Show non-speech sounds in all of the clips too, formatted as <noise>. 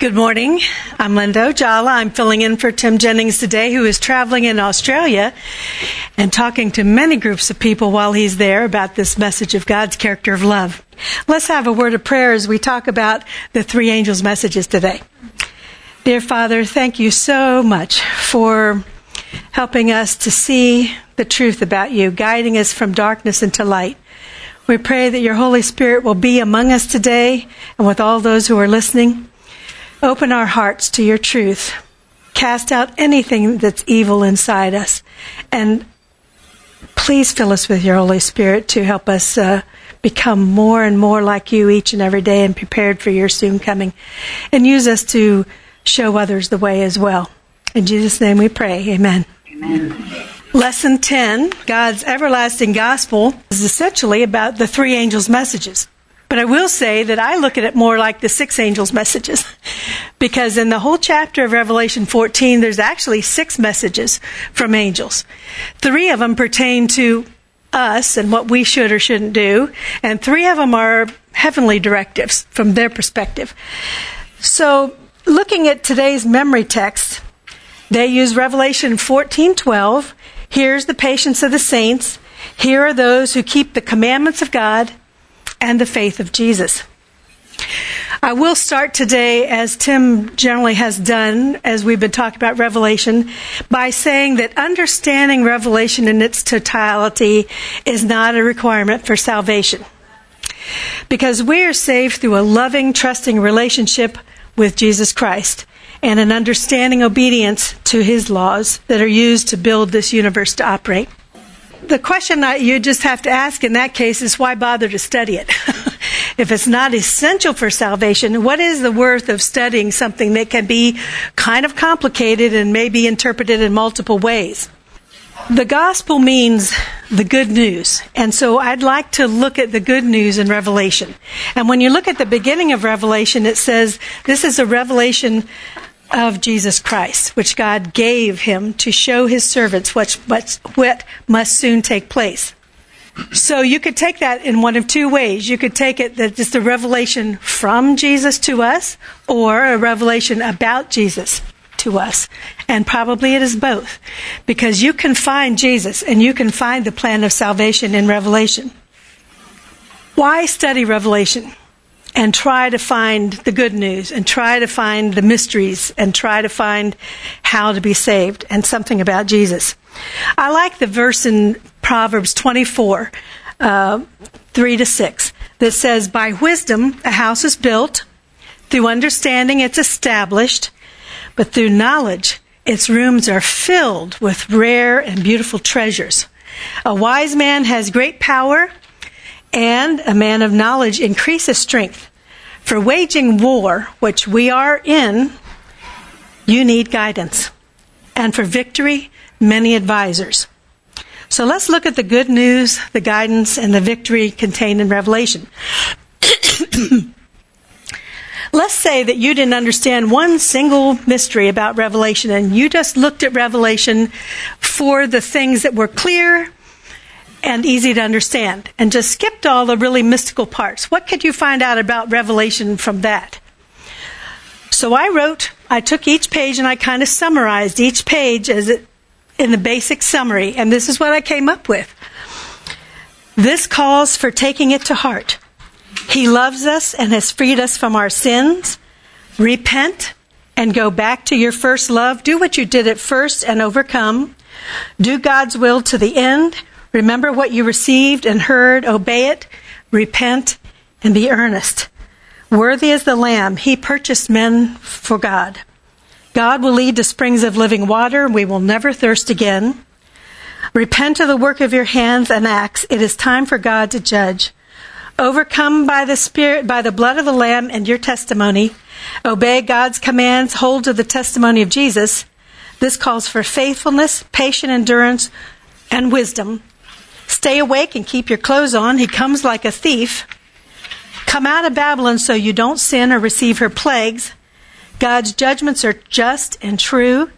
Good morning. I'm Linda Ojala. I'm filling in for Tim Jennings today, who is traveling in Australia and talking to many groups of people while he's there about this message of God's character of love. Let's have a word of prayer as we talk about the three angels' messages today. Dear Father, thank you so much for helping us to see the truth about you, guiding us from darkness into light. We pray that your Holy Spirit will be among us today and with all those who are listening. Open our hearts to your truth. Cast out anything that's evil inside us. And please fill us with your Holy Spirit to help us uh, become more and more like you each and every day and prepared for your soon coming. And use us to show others the way as well. In Jesus' name we pray. Amen. Amen. Lesson 10, God's everlasting gospel, is essentially about the three angels' messages. But I will say that I look at it more like the six angels' messages. because in the whole chapter of Revelation 14, there's actually six messages from angels. Three of them pertain to us and what we should or shouldn't do, and three of them are heavenly directives from their perspective. So, looking at today's memory text, they use Revelation 14:12. Here's the patience of the saints. Here are those who keep the commandments of God and the faith of Jesus. I will start today, as Tim generally has done, as we've been talking about Revelation, by saying that understanding Revelation in its totality is not a requirement for salvation. Because we are saved through a loving, trusting relationship with Jesus Christ and an understanding obedience to his laws that are used to build this universe to operate the question that you just have to ask in that case is why bother to study it? <laughs> if it's not essential for salvation, what is the worth of studying something that can be kind of complicated and may be interpreted in multiple ways? The gospel means the good news. And so I'd like to look at the good news in Revelation. And when you look at the beginning of Revelation, it says this is a revelation of Jesus Christ, which God gave him to show his servants what, what, what must soon take place. So you could take that in one of two ways. You could take it that it's a revelation from Jesus to us or a revelation about Jesus to us. And probably it is both. Because you can find Jesus and you can find the plan of salvation in Revelation. Why study Revelation? And try to find the good news and try to find the mysteries and try to find how to be saved and something about Jesus. I like the verse in Proverbs 24, uh, 3 to 6, that says, By wisdom a house is built, through understanding it's established, but through knowledge its rooms are filled with rare and beautiful treasures. A wise man has great power and a man of knowledge increases strength. For waging war, which we are in, you need guidance. And for victory, many advisors. So let's look at the good news, the guidance, and the victory contained in Revelation. <coughs> let's say that you didn't understand one single mystery about Revelation and you just looked at Revelation for the things that were clear and easy to understand and just skipped all the really mystical parts. What could you find out about Revelation from that? So I wrote, I took each page and I kind of summarized each page as it, in the basic summary, and this is what I came up with. This calls for taking it to heart. He loves us and has freed us from our sins. Repent and go back to your first love. Do what you did at first and overcome. Do God's will to the end. Remember what you received and heard, obey it, repent, and be earnest. Worthy is the Lamb, he purchased men for God. God will lead to springs of living water, we will never thirst again. Repent of the work of your hands and acts. It is time for God to judge. Overcome by the Spirit, by the blood of the Lamb and your testimony. Obey God's commands. Hold to the testimony of Jesus. This calls for faithfulness, patient endurance, and wisdom. Stay awake and keep your clothes on. He comes like a thief. Come out of Babylon so you don't sin or receive her plagues. God's judgments are just and true.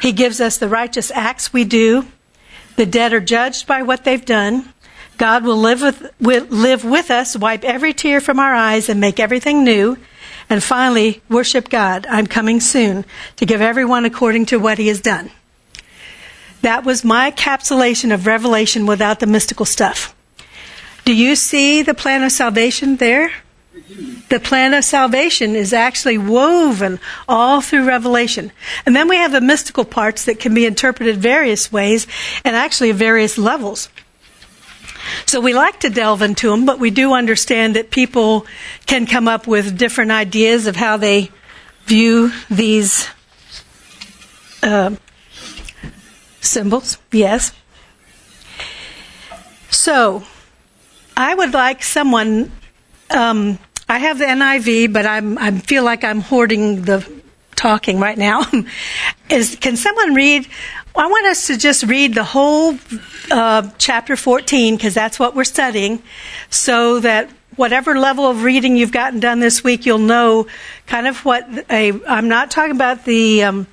He gives us the righteous acts we do. The dead are judged by what they've done. God will live with, with, live with us, wipe every tear from our eyes, and make everything new. And finally, worship God. I'm coming soon to give everyone according to what he has done. That was my encapsulation of Revelation without the mystical stuff. Do you see the plan of salvation there? The plan of salvation is actually woven all through Revelation. And then we have the mystical parts that can be interpreted various ways and actually various levels. So we like to delve into them, but we do understand that people can come up with different ideas of how they view these uh, symbols. Yes. So I would like someone. Um, I have the NIV, but I'm I feel like I'm hoarding the talking right now. <laughs> Is can someone read? I want us to just read the whole uh, chapter 14 because that's what we're studying, so that whatever level of reading you've gotten done this week, you'll know kind of what a. I'm not talking about the um,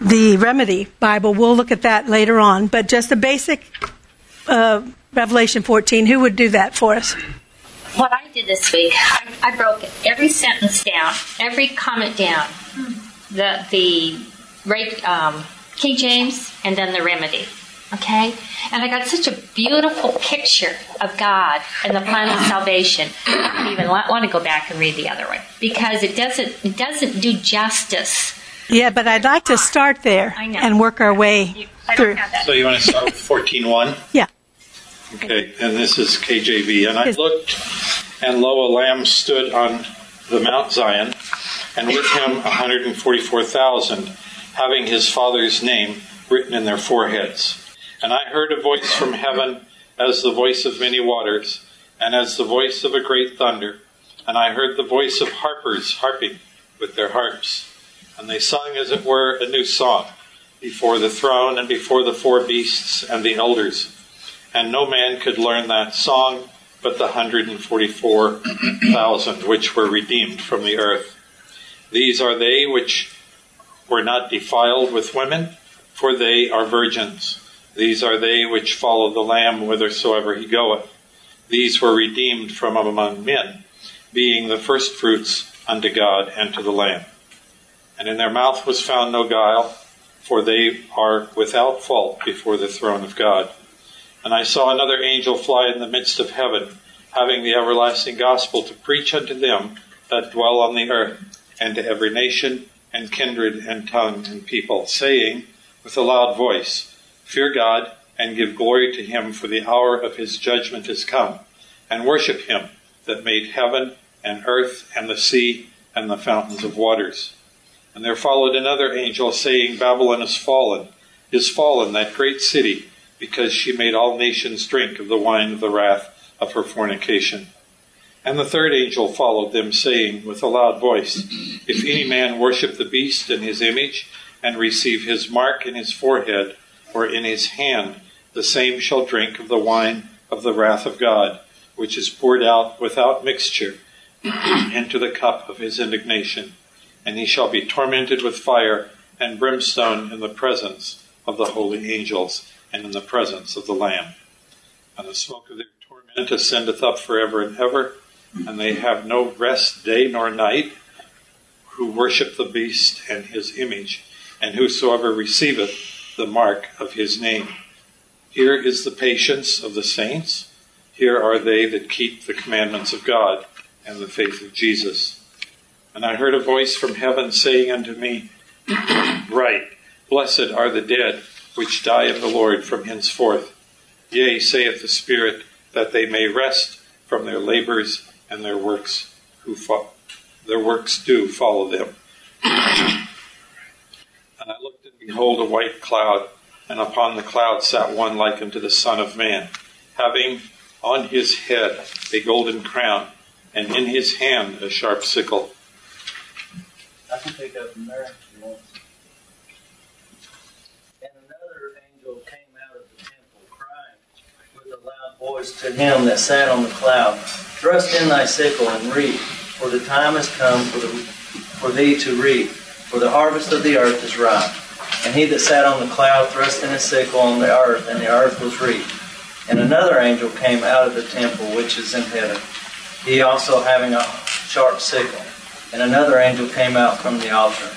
the remedy Bible. We'll look at that later on, but just a basic uh, Revelation 14. Who would do that for us? What I did this week, I, I broke every sentence down, every comment down, the the um, King James, and then the remedy. Okay? And I got such a beautiful picture of God and the plan of salvation. I don't even want to go back and read the other one because it doesn't it doesn't do justice. Yeah, but I'd like to start there and work our way you, through. So you want to start with 14.1? Yeah. Okay, and this is KJV. And I looked, and lo, a lamb stood on the Mount Zion, and with him 144,000, having his father's name written in their foreheads. And I heard a voice from heaven as the voice of many waters, and as the voice of a great thunder. And I heard the voice of harpers harping with their harps. And they sung, as it were, a new song before the throne and before the four beasts and the elders and no man could learn that song but the 144,000 which were redeemed from the earth. These are they which were not defiled with women, for they are virgins. These are they which follow the Lamb whithersoever he goeth. These were redeemed from among men, being the firstfruits unto God and to the Lamb. And in their mouth was found no guile, for they are without fault before the throne of God. And I saw another angel fly in the midst of heaven, having the everlasting gospel to preach unto them that dwell on the earth, and to every nation, and kindred, and tongue, and people, saying with a loud voice, Fear God, and give glory to him, for the hour of his judgment is come, and worship him that made heaven, and earth, and the sea, and the fountains of waters. And there followed another angel, saying, Babylon is fallen, is fallen, that great city, because she made all nations drink of the wine of the wrath of her fornication. And the third angel followed them, saying with a loud voice, If any man worship the beast in his image, and receive his mark in his forehead or in his hand, the same shall drink of the wine of the wrath of God, which is poured out without mixture <clears throat> into the cup of his indignation. And he shall be tormented with fire and brimstone in the presence of the holy angels and in the presence of the Lamb. And the smoke of their torment ascendeth up forever and ever, and they have no rest day nor night, who worship the beast and his image, and whosoever receiveth the mark of his name. Here is the patience of the saints. Here are they that keep the commandments of God and the faith of Jesus. And I heard a voice from heaven saying unto me, Write, blessed are the dead which die in the Lord from henceforth. Yea, saith the Spirit, that they may rest from their labors and their works who fo- their works do follow them. and I looked and behold a white cloud, and upon the cloud sat one like unto the Son of Man, having on his head a golden crown, and in his hand a sharp sickle. I can pick up from there. If you want. And another angel came out of the temple, crying with a loud voice to him that sat on the cloud, Thrust in thy sickle and reap, for the time has come for, the, for thee to reap, for the harvest of the earth is ripe. And he that sat on the cloud thrust in his sickle on the earth, and the earth was reaped. And another angel came out of the temple which is in heaven, he also having a sharp sickle. And another angel came out from the altar,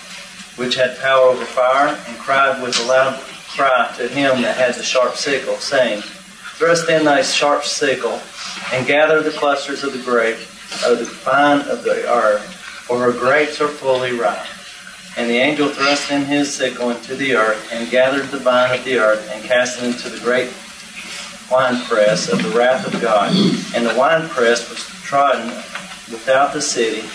which had power over fire, and cried with a loud cry to him that had the sharp sickle, saying, Thrust in thy sharp sickle, and gather the clusters of the grape of the vine of the earth, for her grapes are fully ripe. And the angel thrust in his sickle into the earth, and gathered the vine of the earth, and cast it into the great winepress of the wrath of God. And the winepress was trodden without the city,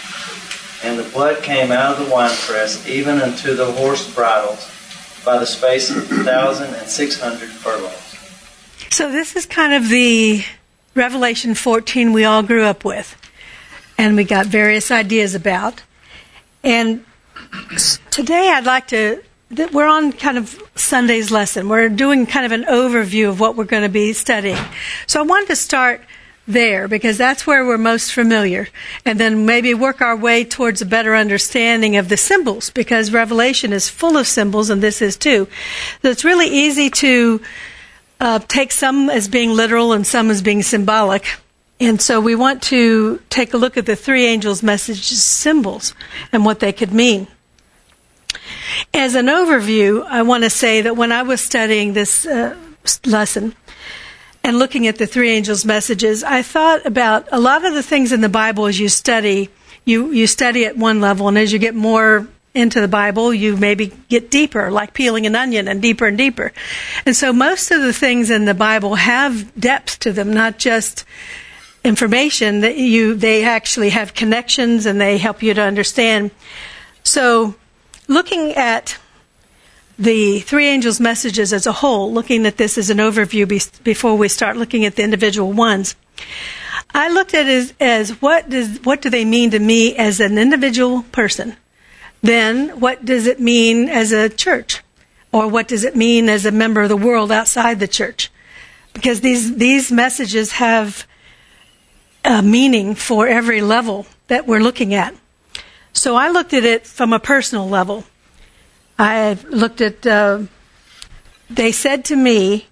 and the blood came out of the winepress, even unto the horse bridles, by the space of a thousand and six hundred furlongs. So this is kind of the Revelation 14 we all grew up with, and we got various ideas about. And today I'd like to we're on kind of Sunday's lesson. We're doing kind of an overview of what we're going to be studying. So I wanted to start there because that's where we're most familiar and then maybe work our way towards a better understanding of the symbols because Revelation is full of symbols and this is too. So it's really easy to uh, take some as being literal and some as being symbolic. And so we want to take a look at the three angels' messages symbols and what they could mean. As an overview, I want to say that when I was studying this uh, lesson and looking at the three angels' messages, I thought about a lot of the things in the Bible as you study. You, you study at one level, and as you get more into the Bible, you maybe get deeper, like peeling an onion and deeper and deeper. And so most of the things in the Bible have depth to them, not just information that you, they actually have connections and they help you to understand. So looking at the three angels' messages as a whole, looking at this as an overview be- before we start looking at the individual ones, I looked at it as, as what does what do they mean to me as an individual person? Then what does it mean as a church? Or what does it mean as a member of the world outside the church? Because these these messages have a meaning for every level that we're looking at. So I looked at it from a personal level. I looked at, uh, they said to me,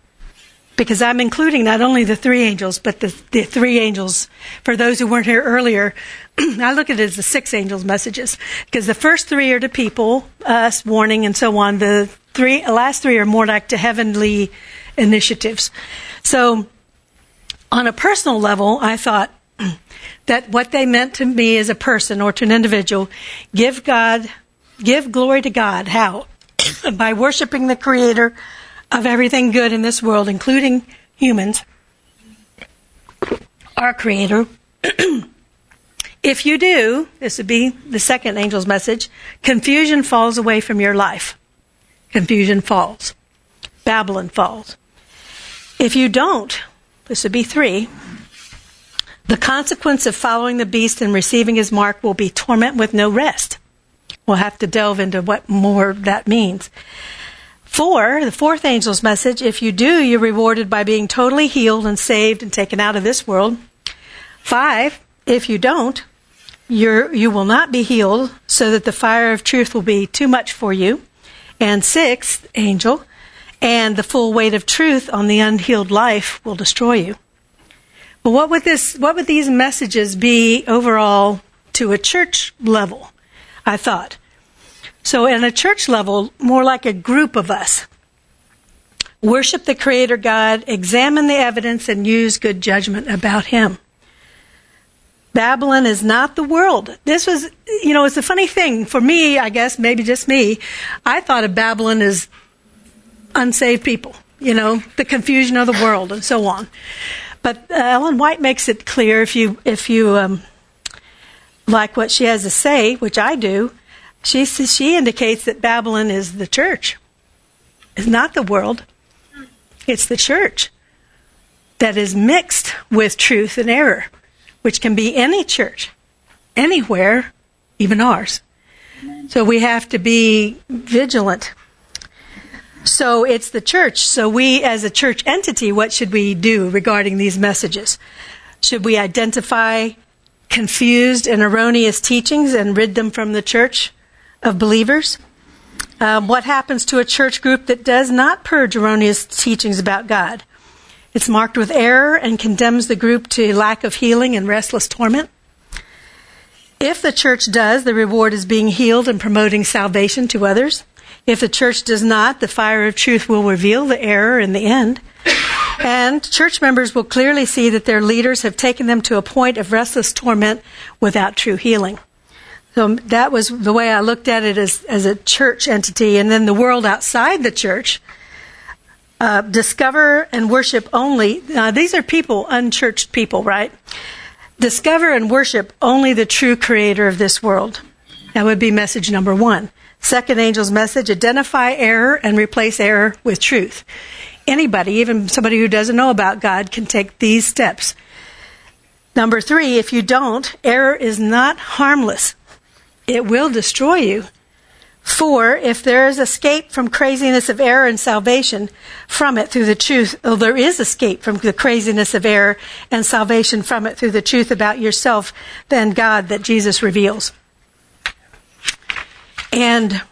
because I'm including not only the three angels, but the, the three angels, for those who weren't here earlier, <clears throat> I look at it as the six angels' messages. Because the first three are to people, us, warning, and so on. The three, last three are more like to heavenly initiatives. So, on a personal level, I thought, <clears throat> that what they meant to me as a person or to an individual, give God, give glory to God. How? <coughs> By worshiping the creator of everything good in this world, including humans, our creator. <coughs> if you do, this would be the second angel's message, confusion falls away from your life. Confusion falls. Babylon falls. If you don't, this would be three, the consequence of following the beast and receiving his mark will be torment with no rest. We'll have to delve into what more that means. Four, the fourth angel's message, if you do, you're rewarded by being totally healed and saved and taken out of this world. Five, if you don't, you're, you will not be healed so that the fire of truth will be too much for you. And sixth angel, and the full weight of truth on the unhealed life will destroy you. But what would this, what would these messages be overall to a church level? I thought. So in a church level, more like a group of us. Worship the Creator God, examine the evidence, and use good judgment about Him. Babylon is not the world. This was, you know, it's a funny thing. For me, I guess, maybe just me, I thought of Babylon as unsaved people, you know, the confusion of the world and so on. But uh, Ellen White makes it clear if you if you um, like what she has to say, which I do. She says she indicates that Babylon is the church. It's not the world. It's the church that is mixed with truth and error, which can be any church, anywhere, even ours. So we have to be vigilant so it's the church. So we, as a church entity, what should we do regarding these messages? Should we identify confused and erroneous teachings and rid them from the church of believers? Um, what happens to a church group that does not purge erroneous teachings about God? It's marked with error and condemns the group to lack of healing and restless torment. If the church does, the reward is being healed and promoting salvation to others. If the church does not, the fire of truth will reveal the error in the end. And church members will clearly see that their leaders have taken them to a point of restless torment without true healing. So that was the way I looked at it as, as a church entity. And then the world outside the church, uh, discover and worship only. Uh, these are people, unchurched people, right? Discover and worship only the true creator of this world. That would be message number one. Second angel's message identify error and replace error with truth. Anybody, even somebody who doesn't know about God, can take these steps. Number three, if you don't, error is not harmless. It will destroy you. Four, if there is escape from craziness of error and salvation from it through the truth, oh, there is escape from the craziness of error and salvation from it through the truth about yourself, then God that Jesus reveals. And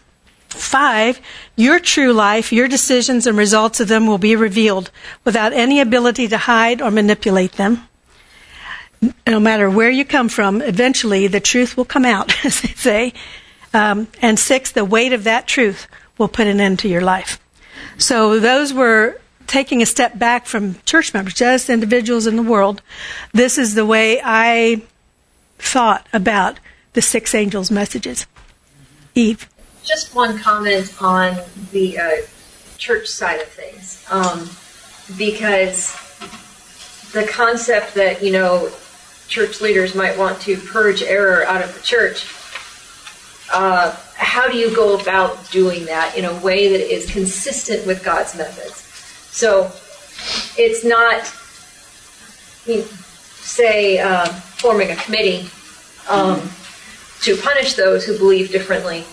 five, your true life, your decisions and results of them will be revealed without any ability to hide or manipulate them. No matter where you come from, eventually the truth will come out, <laughs> as they say. Um, and six, the weight of that truth will put an end to your life. So those were taking a step back from church members, just individuals in the world. This is the way I thought about the six angels' messages. Eve. Just one comment on the uh, church side of things. Um, because the concept that, you know, church leaders might want to purge error out of the church uh, how do you go about doing that in a way that is consistent with God's methods? So it's not, say, uh, forming a committee um, to punish those who believe differently,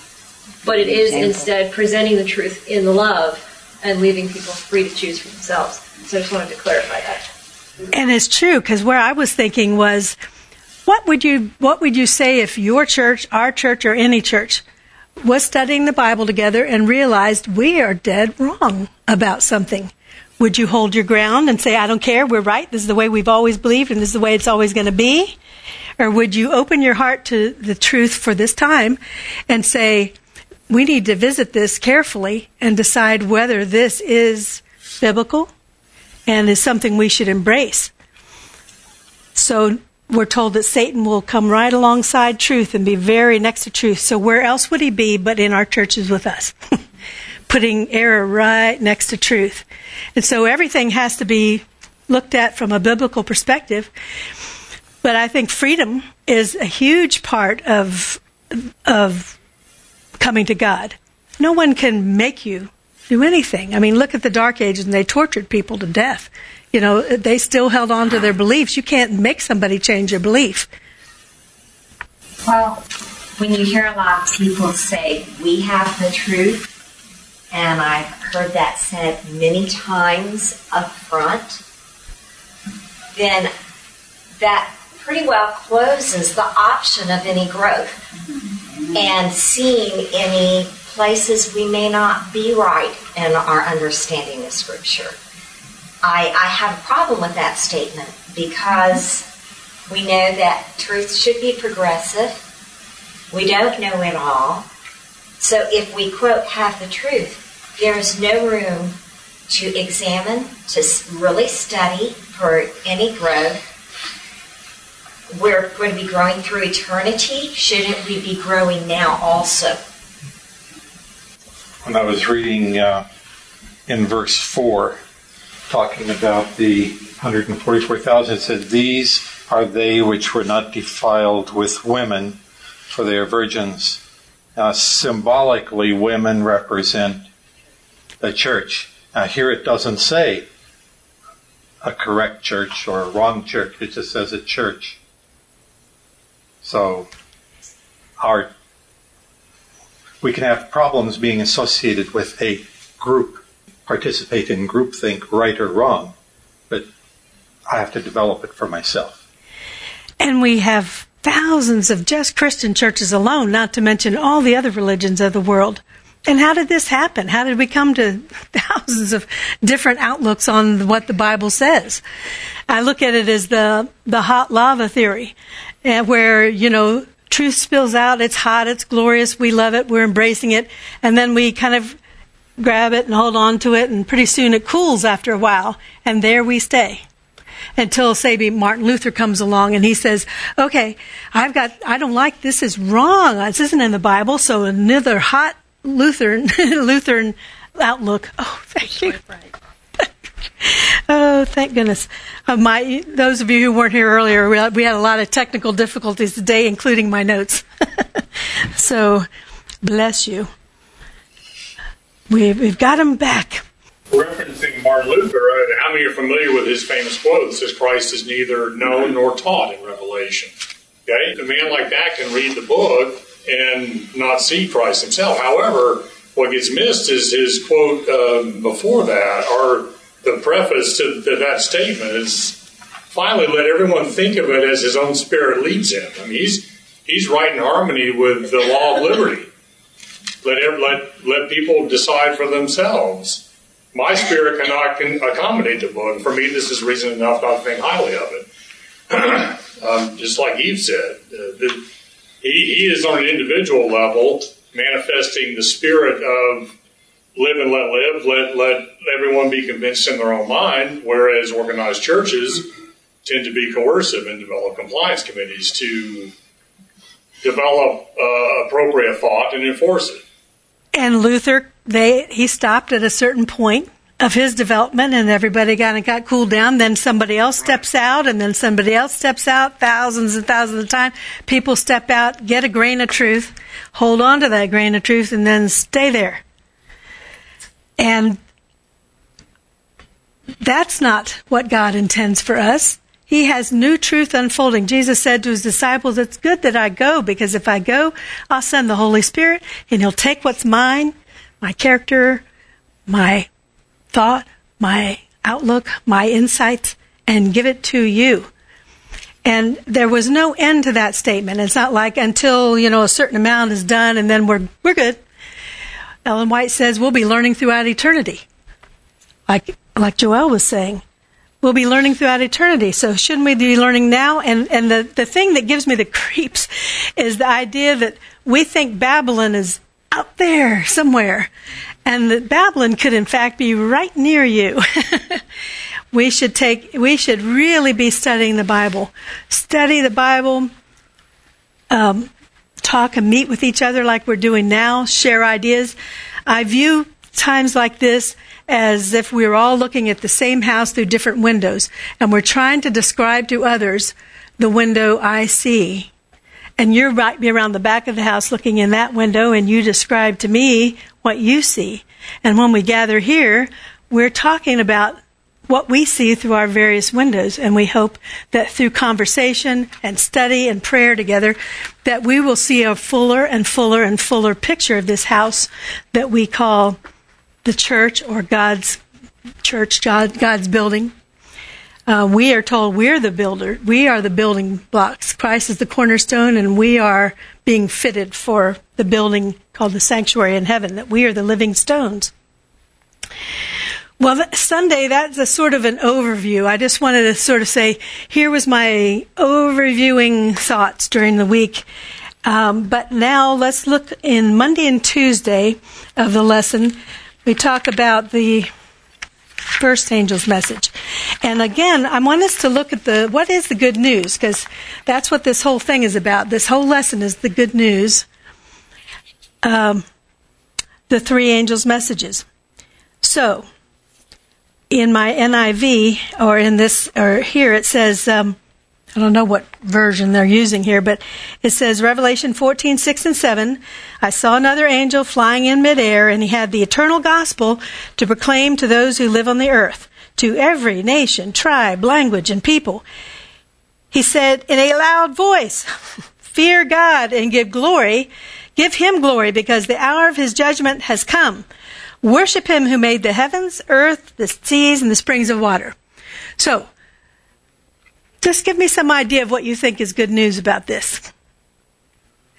but it is instead presenting the truth in the love and leaving people free to choose for themselves. So I just wanted to clarify that. And it's true because where I was thinking was what would you What would you say if your church, our church, or any church was studying the Bible together and realized we are dead wrong about something? Would you hold your ground and say, "I don't care, we're right. This is the way we've always believed, and this is the way it's always going to be"? Or would you open your heart to the truth for this time and say, "We need to visit this carefully and decide whether this is biblical and is something we should embrace"? So we're told that Satan will come right alongside truth and be very next to truth. So where else would he be but in our churches with us? <laughs> Putting error right next to truth. And so everything has to be looked at from a biblical perspective. But I think freedom is a huge part of of coming to God. No one can make you do anything. I mean, look at the Dark Ages and they tortured people to death you know, they still held on to their beliefs. You can't make somebody change their belief. Well, when you hear a lot of people say, we have the truth, and I've heard that said many times up front, then that pretty well closes the option of any growth and seeing any places we may not be right in our understanding of Scripture. I, I have a problem with that statement because we know that truth should be progressive. We don't know it all. So if we quote half the truth, there is no room to examine, to really study for any growth. We're going to be growing through eternity. Shouldn't we be growing now also? When I was reading uh, in verse 4, talking about the 144,000, it said, These are they which were not defiled with women, for they are virgins. Now, symbolically, women represent the church. Now, here it doesn't say a correct church or a wrong church, it just says a church. So, our we can have problems being associated with a group participate in groupthink, right or wrong, but I have to develop it for myself. And we have thousands of just Christian churches alone, not to mention all the other religions of the world. And how did this happen? How did we come to <laughs> thousands of different outlooks on what the Bible says? I look at it as the the hot lava theory, eh, where you know truth spills out. It's hot. It's glorious. We love it. We're embracing it. And then we kind of grab it and hold on to it. And pretty soon it cools after a while. And there we stay until say Martin Luther comes along and he says, "Okay, I've got I don't like this is wrong. This isn't in the Bible." So another hot Lutheran <laughs> Lutheran outlook. Oh, thank you. Oh, thank goodness. Uh, my those of you who weren't here earlier, we had, we had a lot of technical difficulties today, including my notes. <laughs> so, bless you. We've, we've got them back referencing Martin Luther, uh, how many are familiar with his famous quote says Christ is neither known nor taught in Revelation? Okay, a man like that can read the book and not see Christ himself. However, what gets missed is his quote um, before that, or the preface to, that statement is finally let everyone think of it as his own spirit leads him. I mean, he's he's right in harmony with the law of liberty. Let let let people decide for themselves my spirit cannot can accommodate the book. For me, this is reason enough not to think highly of it. <clears throat> um, just like Eve said, uh, the, he, he is on an individual level manifesting the spirit of live and let live, let, let everyone be convinced in their own mind, whereas organized churches tend to be coercive and develop compliance committees to develop uh, appropriate thought and enforce it. And Luther they he stopped at a certain point of his development and everybody kind of got cooled down. Then somebody else steps out and then somebody else steps out thousands and thousands of times. People step out get a grain of truth hold on to that grain of truth and then stay there and that's not what god intends for us he has new truth unfolding. Jesus said to his disciples, It's good that I go because if I go, I'll send the Holy Spirit and he'll take what's mine my character, my thought, my outlook, my insights, and give it to you. And there was no end to that statement. It's not like until, you know, a certain amount is done and then we're, we're good. Ellen White says we'll be learning throughout eternity. Like, like Joel was saying. We'll be learning throughout eternity. So shouldn't we be learning now? And, and the, the thing that gives me the <laughs> creeps is the idea that we think Babylon is out there somewhere. And that Babylon could in fact be right near you. <laughs> we should take, we should really be studying the Bible. Study the Bible, um, talk and meet with each other like we're doing now, share ideas. I view times like this as if we we're all looking at the same house through different windows and we're trying to describe to others the window I see and you're right around the back of the house looking in that window and you describe to me what you see. And when we gather here, we're talking about what we see through our various windows and we hope that through conversation and study and prayer together that we will see a fuller and fuller and fuller picture of this house that we call the church or God's church, God, God's building. Uh, we are told we're the builder. We are the building blocks. Christ is the cornerstone, and we are being fitted for the building called the sanctuary in heaven, that we are the living stones. Well, Sunday, that's a sort of an overview. I just wanted to sort of say, here was my overviewing thoughts during the week. Um, but now let's look in Monday and Tuesday of the lesson. We talk about the first angel's message. And again, I want us to look at the what is the good news because that's what this whole thing is about. This whole lesson is the good news. Um, the three angels' messages. So, in my NIV or in this or here it says um, I don't know what version they're using here, but it says Revelation 14, 6 and 7. I saw another angel flying in midair, and he had the eternal gospel to proclaim to those who live on the earth, to every nation, tribe, language, and people. He said in a loud voice, <laughs> Fear God and give glory. Give him glory because the hour of his judgment has come. Worship him who made the heavens, earth, the seas, and the springs of water. So, just give me some idea of what you think is good news about this.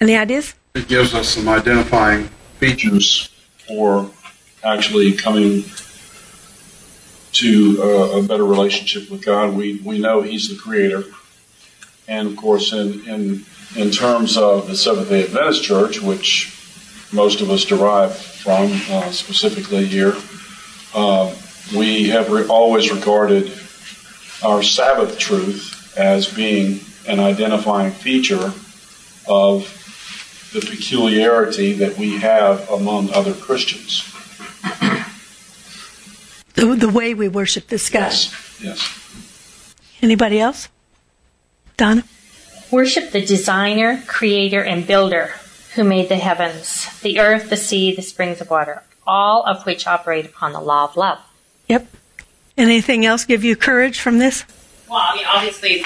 Any ideas? It gives us some identifying features for actually coming to a, a better relationship with God. We, we know He's the Creator. And of course, in, in, in terms of the Seventh day Adventist Church, which most of us derive from, uh, specifically here, uh, we have re- always regarded our Sabbath truth as being an identifying feature of the peculiarity that we have among other Christians. The, the way we worship this God. Yes, yes. Anybody else? Donna? Worship the designer, creator, and builder who made the heavens, the earth, the sea, the springs of water, all of which operate upon the law of love. Yep. Anything else give you courage from this? Well, I mean, obviously,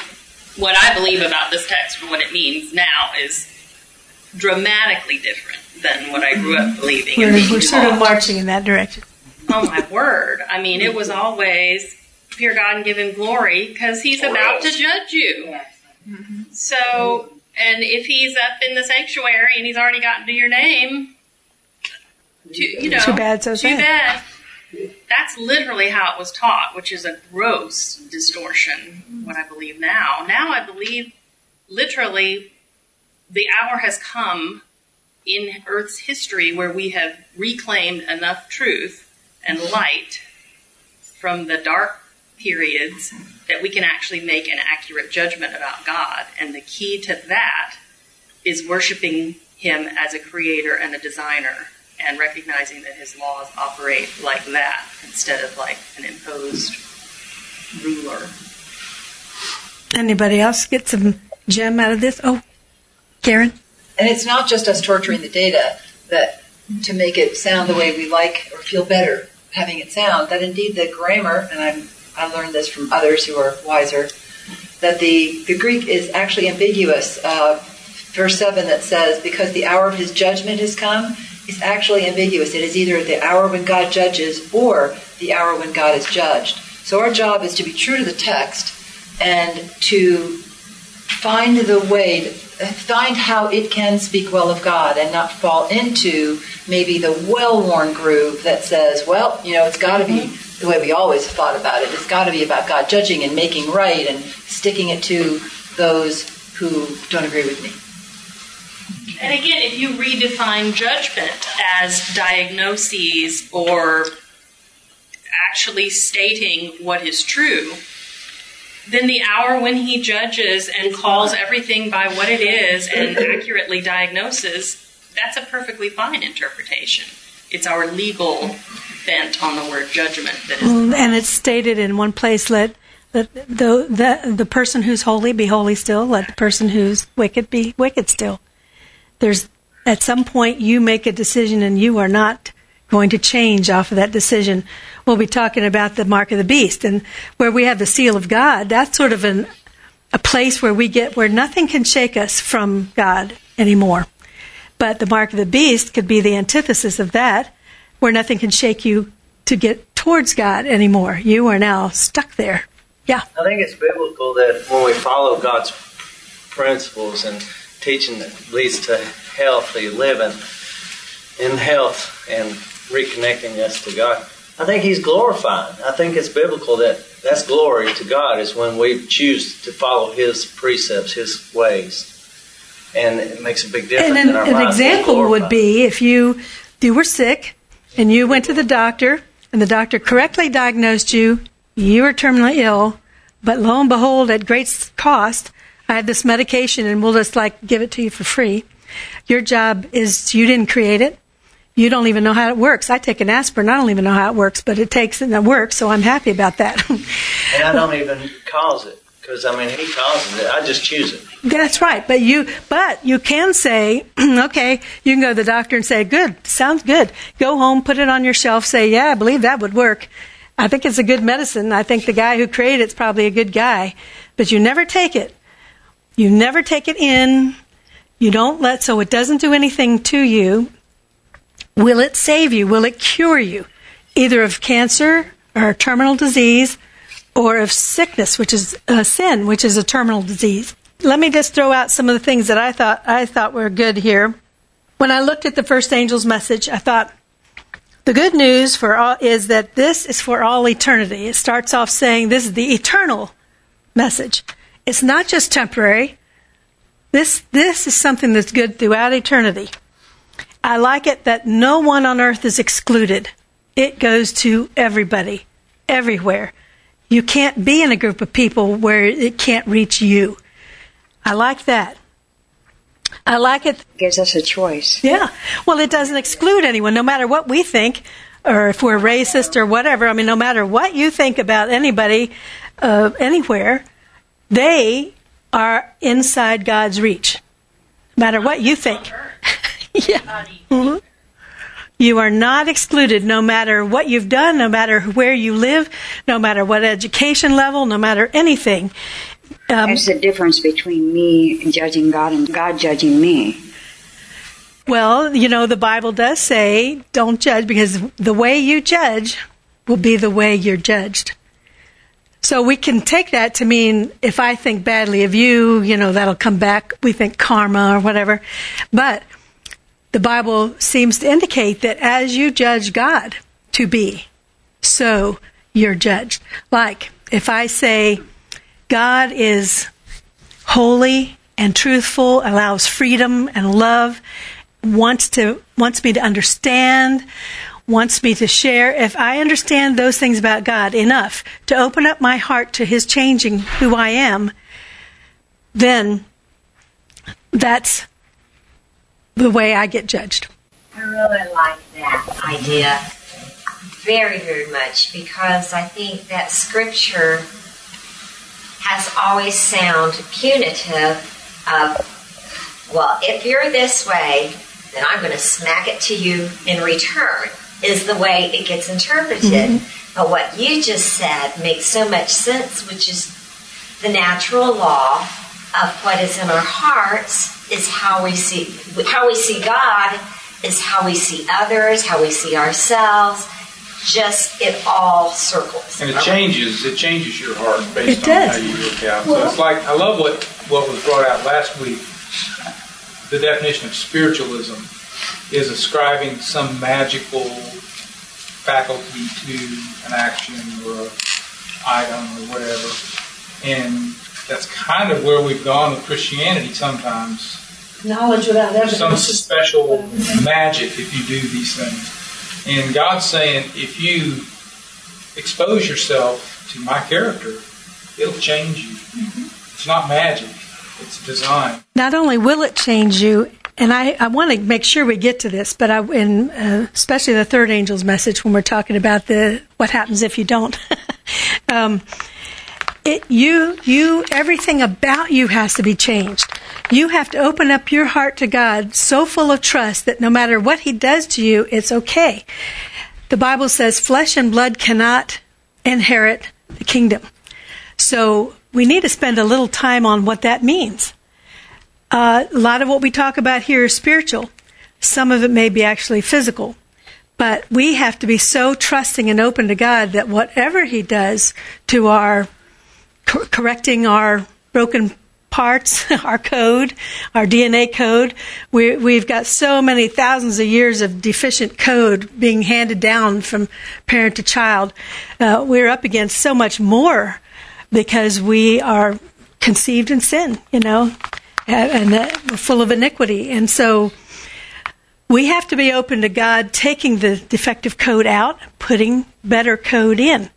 what I believe about this text and what it means now is dramatically different than what I grew up believing. We're, and we're sort of marching in that direction. Oh my word! I mean, it was always fear God and give Him glory because He's about to judge you. So, and if He's up in the sanctuary and He's already gotten to your name, too, you know, Too bad, so too bad. That's literally how it was taught, which is a gross distortion. What I believe now. Now I believe literally the hour has come in Earth's history where we have reclaimed enough truth and light from the dark periods that we can actually make an accurate judgment about God. And the key to that is worshiping Him as a creator and a designer and recognizing that His laws operate like that instead of like an imposed ruler. Anybody else get some gem out of this? Oh, Karen? And it's not just us torturing the data that to make it sound the way we like or feel better having it sound. That indeed the grammar, and I'm, I learned this from others who are wiser, that the, the Greek is actually ambiguous. Uh, verse 7 that says, because the hour of his judgment has come, is actually ambiguous. It is either the hour when God judges or the hour when God is judged. So our job is to be true to the text and to find the way, find how it can speak well of God and not fall into maybe the well worn groove that says, well, you know, it's got to be the way we always thought about it. It's got to be about God judging and making right and sticking it to those who don't agree with me. And again, if you redefine judgment as diagnoses or actually stating what is true, then the hour when he judges and calls everything by what it is and accurately diagnoses, that's a perfectly fine interpretation. It's our legal bent on the word judgment that is. Mm, And it's stated in one place, let, let the, the, the person who's holy be holy still, let the person who's wicked be wicked still. There's, at some point, you make a decision and you are not going to change off of that decision. We'll be talking about the mark of the beast and where we have the seal of God. That's sort of an, a place where we get, where nothing can shake us from God anymore. But the mark of the beast could be the antithesis of that, where nothing can shake you to get towards God anymore. You are now stuck there. Yeah. I think it's biblical that when we follow God's principles and teaching that leads to healthy living in health and reconnecting us to God, I think He's glorifying. I think it's biblical that that's glory to God is when we choose to follow His precepts, His ways. And it makes a big difference And in our an, an example would be if you you were sick and you went to the doctor and the doctor correctly diagnosed you, you were terminally ill, but lo and behold, at great cost, I have this medication and we'll just like give it to you for free. Your job is you didn't create it. You don't even know how it works. I take an aspirin. I don't even know how it works, but it takes and it works, so I'm happy about that. And I don't even cause it because I mean He causes it. I just choose it. That's right. But you, but you can say, <clears throat> okay, you can go to the doctor and say, good, sounds good. Go home, put it on your shelf, say, yeah, I believe that would work. I think it's a good medicine. I think the guy who created it's probably a good guy. But you never take it. You never take it in. You don't let, so it doesn't do anything to you. Will it save you? Will it cure you? Either of cancer or terminal disease or of sickness, which is a sin, which is a terminal disease. Let me just throw out some of the things that I thought I thought were good here. When I looked at the first angel's message, I thought the good news for all is that this is for all eternity. It starts off saying this is the eternal message. It's not just temporary. This, this is something that's good throughout eternity. I like it that no one on earth is excluded. It goes to everybody, everywhere. You can't be in a group of people where it can't reach you. I like that. I like it. Gives us a choice. Yeah. Well, it doesn't exclude anyone, no matter what we think, or if we're racist or whatever. I mean, no matter what you think about anybody, uh, anywhere, they are inside God's reach. No matter what you think. <laughs> yeah. Mm-hmm. You are not excluded no matter what you've done, no matter where you live, no matter what education level, no matter anything. Um, There's a difference between me judging God and God judging me. Well, you know, the Bible does say don't judge because the way you judge will be the way you're judged. So we can take that to mean if I think badly of you, you know, that'll come back. We think karma or whatever. But the Bible seems to indicate that as you judge God to be, so you're judged. Like if I say God is holy and truthful, allows freedom and love, wants to wants me to understand, wants me to share. If I understand those things about God enough to open up my heart to his changing who I am, then that's the way I get judged. I really like that idea very, very much because I think that scripture has always sounded punitive of, well, if you're this way, then I'm going to smack it to you in return, is the way it gets interpreted. Mm-hmm. But what you just said makes so much sense, which is the natural law of what is in our hearts is how we see how we see God is how we see others, how we see ourselves. Just it all circles. And it changes. It changes your heart based it on does. how you look out. Well, so it's like I love what what was brought out last week. The definition of spiritualism is ascribing some magical faculty to an action or an item or whatever, and that's kind of where we've gone with Christianity sometimes. Knowledge without evidence. Some special magic if you do these things. And God's saying, if you expose yourself to my character, it'll change you. Mm-hmm. It's not magic, it's design. Not only will it change you, and I, I want to make sure we get to this, but I, in uh, especially the third angel's message when we're talking about the what happens if you don't. <laughs> um, it, you, you, everything about you has to be changed. You have to open up your heart to God so full of trust that no matter what He does to you, it's okay. The Bible says flesh and blood cannot inherit the kingdom. So we need to spend a little time on what that means. Uh, a lot of what we talk about here is spiritual. Some of it may be actually physical. But we have to be so trusting and open to God that whatever He does to our correcting our broken parts, <laughs> our code, our DNA code. We, have got so many thousands of years of deficient code being handed down from parent to child. Uh, we're up against so much more because we are conceived in sin, you know, and uh, we're full of iniquity. And so we have to be open to God taking the defective code out, putting better code in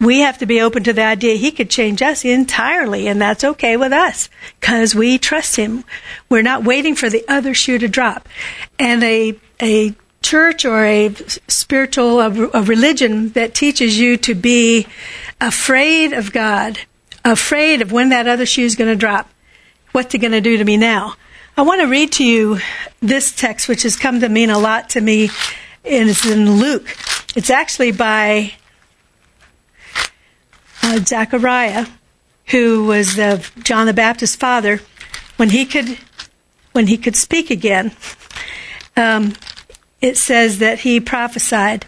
we have to be open to the idea he could change us entirely, and that's okay with us because we trust him. We're not waiting for the other shoe to drop. And a, a church or a spiritual, a, a religion that teaches you to be afraid of God, afraid of when that other shoe is going to drop, what's he going to do to me now? I want to read to you this text, which has come to mean a lot to me, and it's in Luke. It's actually by uh, Zechariah, who was the John the Baptist's father, when he could when he could speak again, um, it says that he prophesied.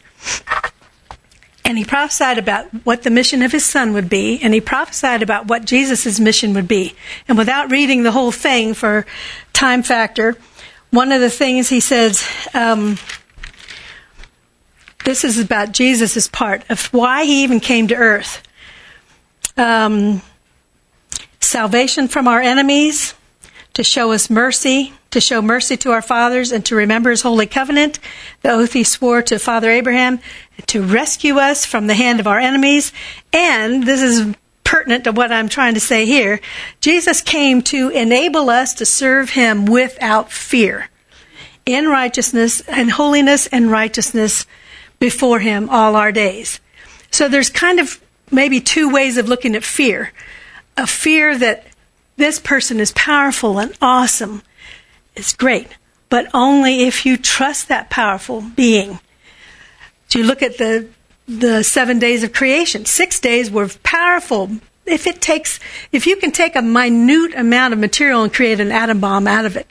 And he prophesied about what the mission of his son would be, and he prophesied about what Jesus' mission would be. And without reading the whole thing for time factor, one of the things he says, um, this is about Jesus' part of why he even came to earth um, salvation from our enemies, to show us mercy, to show mercy to our fathers, and to remember his holy covenant, the oath he swore to Father Abraham, to rescue us from the hand of our enemies. And this is pertinent to what I'm trying to say here. Jesus came to enable us to serve him without fear, in righteousness and holiness and righteousness before him all our days. So there's kind of maybe two ways of looking at fear. A fear that this person is powerful and awesome is great, but only if you trust that powerful being. Do you look at the the seven days of creation? Six days were powerful. If it takes, if you can take a minute amount of material and create an atom bomb out of it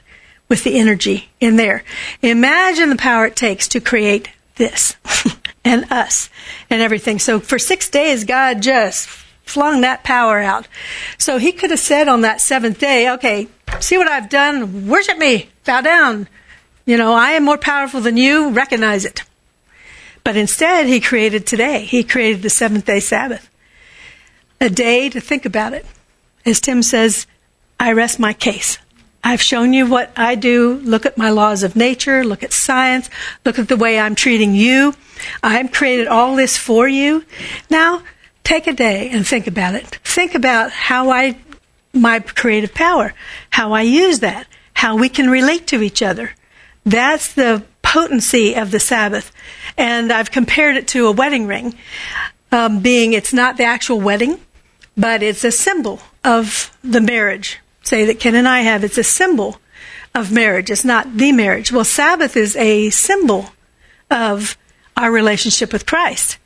with the energy in there, imagine the power it takes to create this <laughs> and us and everything. So for six days, God just flung that power out. So he could have said on that seventh day, okay, see what I've done? Worship me, bow down. You know, I am more powerful than you, recognize it. But instead, he created today. He created the seventh day Sabbath. A day to think about it. As Tim says, I rest my case. I've shown you what I do. Look at my laws of nature. Look at science. Look at the way I'm treating you. I've created all this for you. Now, take a day and think about it. Think about how I, my creative power, how I use that, how we can relate to each other. That's the potency of the Sabbath. And I've compared it to a wedding ring, um, being it's not the actual wedding, but it's a symbol of the marriage say that Ken and I have. It's a symbol of marriage. It's not the marriage. Well, Sabbath is a symbol of our relationship with Christ.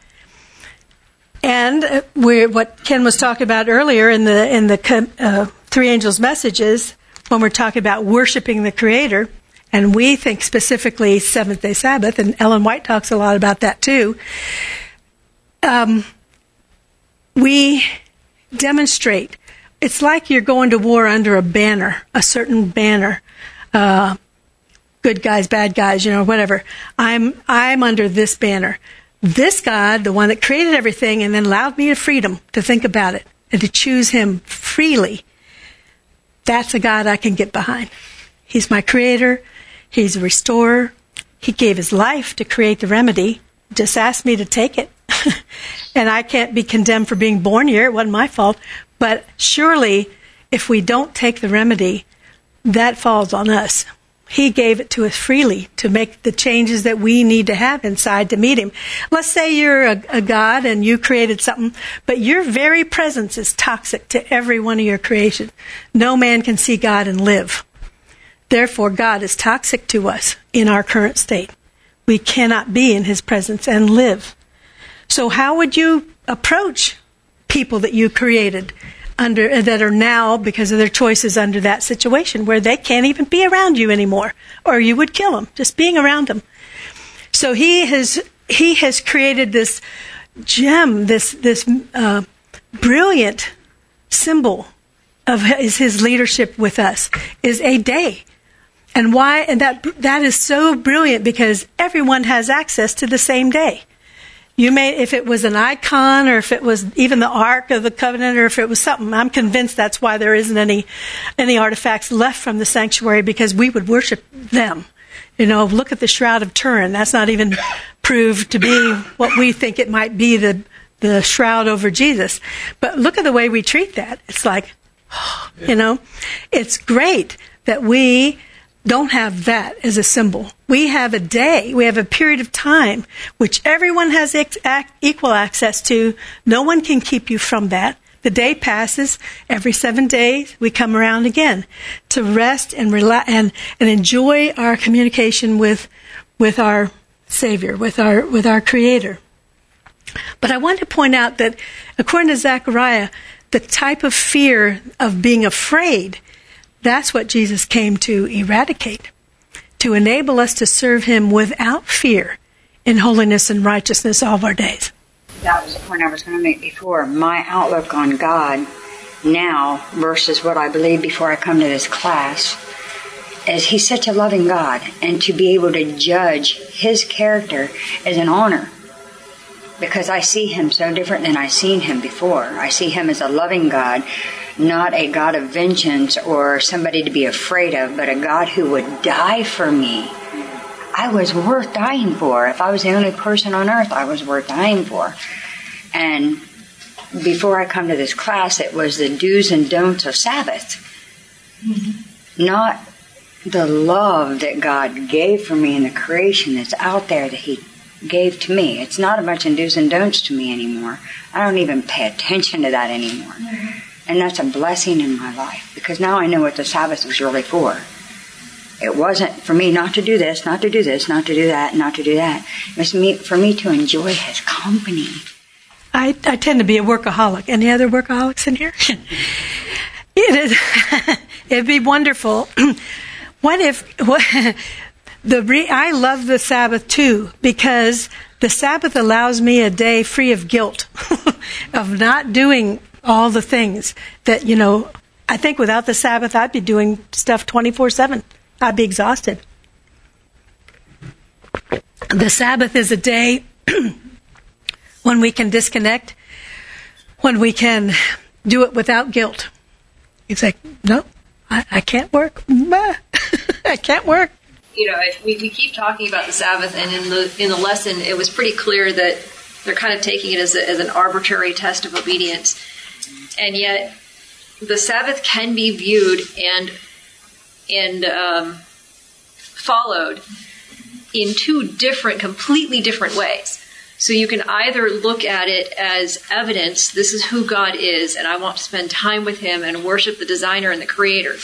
And uh, what Ken was talking about earlier in the in the uh, three angels' messages, when we're talking about worshiping the Creator, and we think specifically Seventh Day Sabbath, and Ellen White talks a lot about that too. Um, we demonstrate it's like you're going to war under a banner, a certain banner. Uh, good guys, bad guys, you know, whatever. I'm I'm under this banner. This God, the one that created everything and then allowed me the freedom to think about it and to choose him freely. That's a God I can get behind. He's my creator. He's a restorer. He gave his life to create the remedy. Just asked me to take it. <laughs> and I can't be condemned for being born here. It wasn't my fault. But surely, if we don't take the remedy, that falls on us. He gave it to us freely to make the changes that we need to have inside to meet Him. Let's say you're a, a, God and you created something, but your very presence is toxic to every one of your creation. No man can see God and live. Therefore, God is toxic to us in our current state. We cannot be in His presence and live. So, how would you approach people that you created under that are now because of their choices under that situation where they can't even be around you anymore or you would kill them just being around them so he has he has created this gem this this uh, brilliant symbol of his, his leadership with us is a day. And why and that that is so brilliant because everyone has access to the same day you may, if it was an icon or if it was even the Ark of the Covenant or if it was something, I'm convinced that's why there isn't any, any artifacts left from the sanctuary because we would worship them. You know, look at the Shroud of Turin. That's not even proved to be what we think it might be the, the shroud over Jesus. But look at the way we treat that. It's like, <gasps> you know, it's great that we don't have that as a symbol. We have a day, we have a period of time which everyone has equal access to. No one can keep you from that. The day passes. Every seven days, we come around again to rest and relax and, and enjoy our communication with with our Savior, with our with our Creator. But I want to point out that according to Zechariah, the type of fear of being afraid that's what Jesus came to eradicate, to enable us to serve Him without fear in holiness and righteousness all of our days. That was the point I was going to make before. My outlook on God now versus what I believed before I come to this class is He's such a loving God, and to be able to judge His character is an honor. Because I see him so different than I seen him before. I see him as a loving God, not a God of vengeance or somebody to be afraid of, but a God who would die for me. I was worth dying for. If I was the only person on earth, I was worth dying for. And before I come to this class, it was the do's and don'ts of Sabbath. Mm-hmm. Not the love that God gave for me in the creation that's out there that He gave to me. It's not a bunch of do's and don'ts to me anymore. I don't even pay attention to that anymore. Mm-hmm. And that's a blessing in my life because now I know what the Sabbath is really for. It wasn't for me not to do this, not to do this, not to do that, not to do that. It was me, for me to enjoy his company. I, I tend to be a workaholic. Any other workaholics in here? <laughs> it is, <laughs> it'd be wonderful. <clears throat> what if, <laughs> what, the re, I love the Sabbath too because the Sabbath allows me a day free of guilt <laughs> of not doing all the things that, you know, I think without the Sabbath, I'd be doing stuff 24 7. I'd be exhausted. The Sabbath is a day <clears throat> when we can disconnect, when we can do it without guilt. It's like, no, I, I can't work. <laughs> I can't work. You know, we, we keep talking about the Sabbath, and in the in the lesson, it was pretty clear that they're kind of taking it as, a, as an arbitrary test of obedience, and yet the Sabbath can be viewed and and um, followed in two different, completely different ways. So you can either look at it as evidence, this is who God is, and I want to spend time with Him and worship the designer and the creator.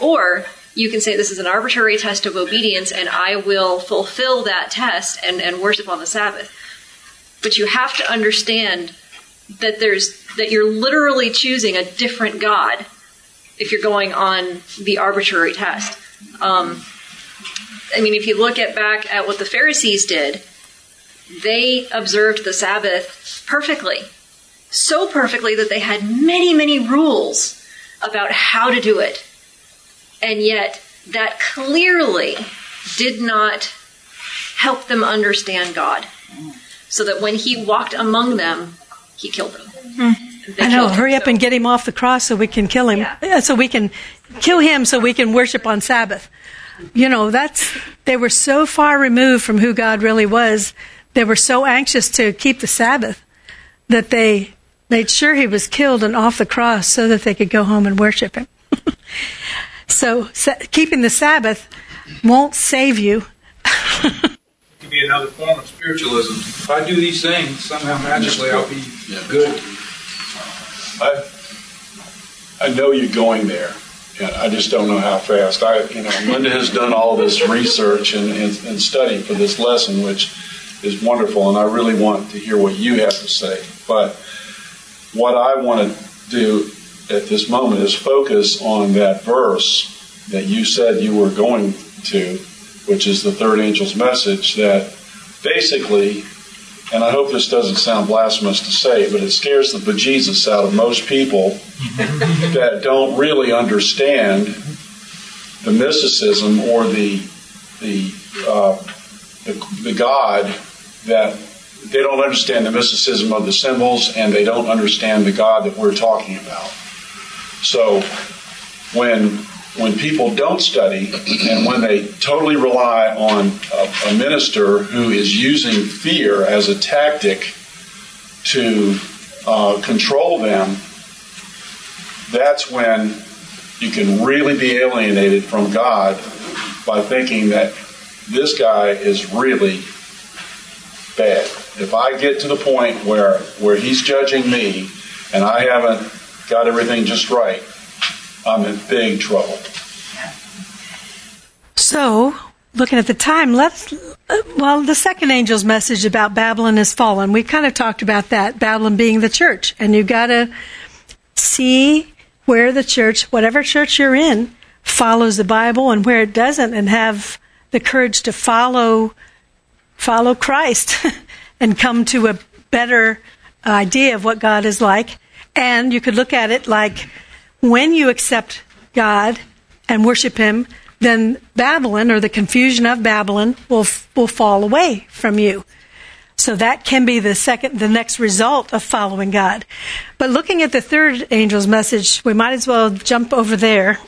Or you can say this is an arbitrary test of obedience, and I will fulfill that test and, and worship on the Sabbath. But you have to understand that there's that you're literally choosing a different God if you're going on the arbitrary test. Um, I mean, if you look at back at what the Pharisees did, they observed the Sabbath perfectly. So perfectly that they had many, many rules about how to do it. And yet, that clearly did not help them understand God. So that when he walked among them, he killed them. Mm. I know. Hurry up and get him off the cross so we can kill him. Yeah. So we can kill him so we can worship on Sabbath. You know, that's they were so far removed from who God really was. They were so anxious to keep the Sabbath that they made sure he was killed and off the cross so that they could go home and worship him. <laughs> so, keeping the Sabbath won't save you. it <laughs> could be another form of spiritualism. If I do these things, somehow magically I'll be good. I, I know you're going there. And I just don't know how fast. I, you know, Linda has done all this research and, and, and study for this lesson, which is wonderful, and I really want to hear what you have to say. But what I want to do at this moment is focus on that verse that you said you were going to, which is the third angel's message that basically and I hope this doesn't sound blasphemous to say, but it scares the bejesus out of most people <laughs> that don't really understand the mysticism or the the, uh, the the God that they don't understand the mysticism of the symbols and they don't understand the God that we're talking about. So when when people don't study and when they totally rely on a, a, minister who is using fear as a tactic to uh, control them, that's when you can really be alienated from God by thinking that this guy is really bad. If I get to the point where where he's judging me and I haven't got everything just right, I'm in big trouble. So, looking at the time, let's, well, the second angel's message about Babylon has fallen. We kind of talked about that, Babylon being the church. And you've got to see where the church, whatever church you're in, follows the Bible and where it doesn't and have the courage to follow, follow Christ <laughs> and come to a better idea of what God is like. And you could look at it like, when you accept God and worship Him, then Babylon or the confusion of Babylon will will fall away from you. So that can be the second, the next result of following God. But looking at the third angel's message, we might as well jump over there.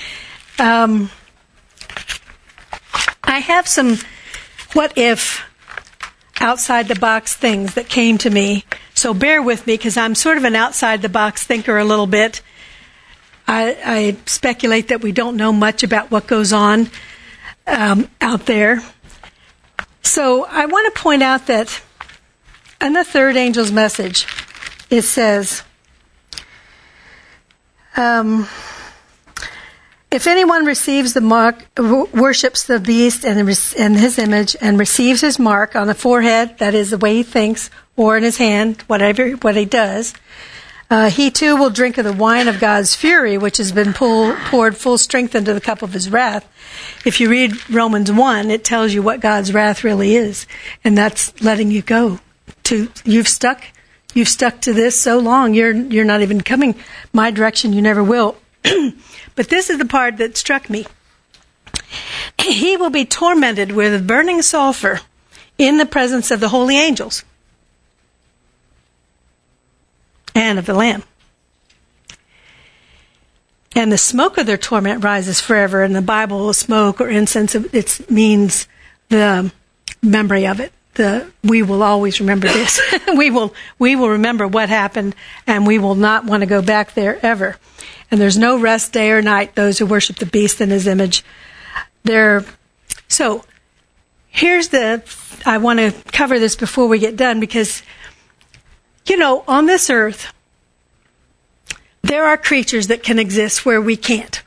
<laughs> um, I have some what if outside the box things that came to me. So bear with me because I'm sort of an outside the box thinker a little bit. I, I, speculate that we don't know much about what goes on um, out there. So I want to point out that in the third angel's message, it says, um, if anyone receives the mark, worships the beast and, his image, and receives his mark on the forehead, that is the way he thinks, or in his hand, whatever what he does, uh, he too will drink of the wine of God's fury, which has been pull, poured full strength into the cup of his wrath. If you read Romans 1, it tells you what God's wrath really is. And that's letting you go. To, you've stuck, you've stuck to this so long, you're, you're not even coming my direction, you never will. <clears throat> but this is the part that struck me. He will be tormented with burning sulfur in the presence of the holy angels and of the Lamb. And the smoke of their torment rises forever. In the Bible, smoke or incense, it means the memory of it. The we will always remember this. <laughs> <laughs> we will we will remember what happened, and we will not want to go back there ever. And there's no rest day or night. Those who worship the beast in his image, they're so. Here's the. I want to cover this before we get done because you know, on this earth, there are creatures that can exist where we can't.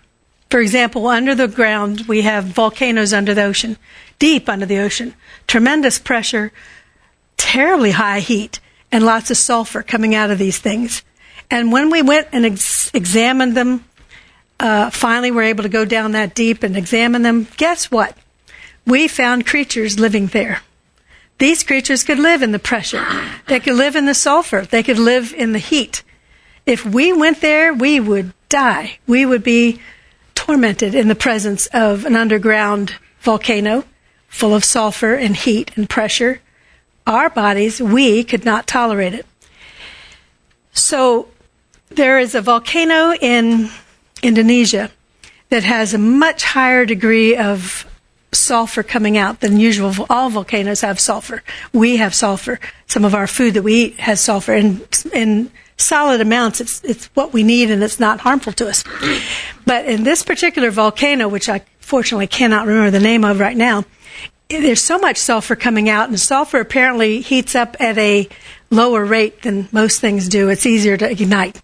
For example, under the ground, we have volcanoes under the ocean, deep under the ocean, tremendous pressure, terribly high heat, and lots of sulfur coming out of these things. And when we went and ex- examined them, uh, finally were able to go down that deep and examine them, guess what? We found creatures living there. These creatures could live in the pressure. They could live in the sulfur. They could live in the heat. If we went there, we would die. We would be tormented in the presence of an underground volcano full of sulfur and heat and pressure. Our bodies, we could not tolerate it. So there is a volcano in Indonesia that has a much higher degree of sulfur coming out than usual. All volcanoes have sulfur. We have sulfur. Some of our food that we eat has sulfur. In, in solid amounts, it's, it's what we need and it's not harmful to us. But in this particular volcano, which I fortunately cannot remember the name of right now, there's so much sulfur coming out, and sulfur apparently heats up at a lower rate than most things do. It's easier to ignite.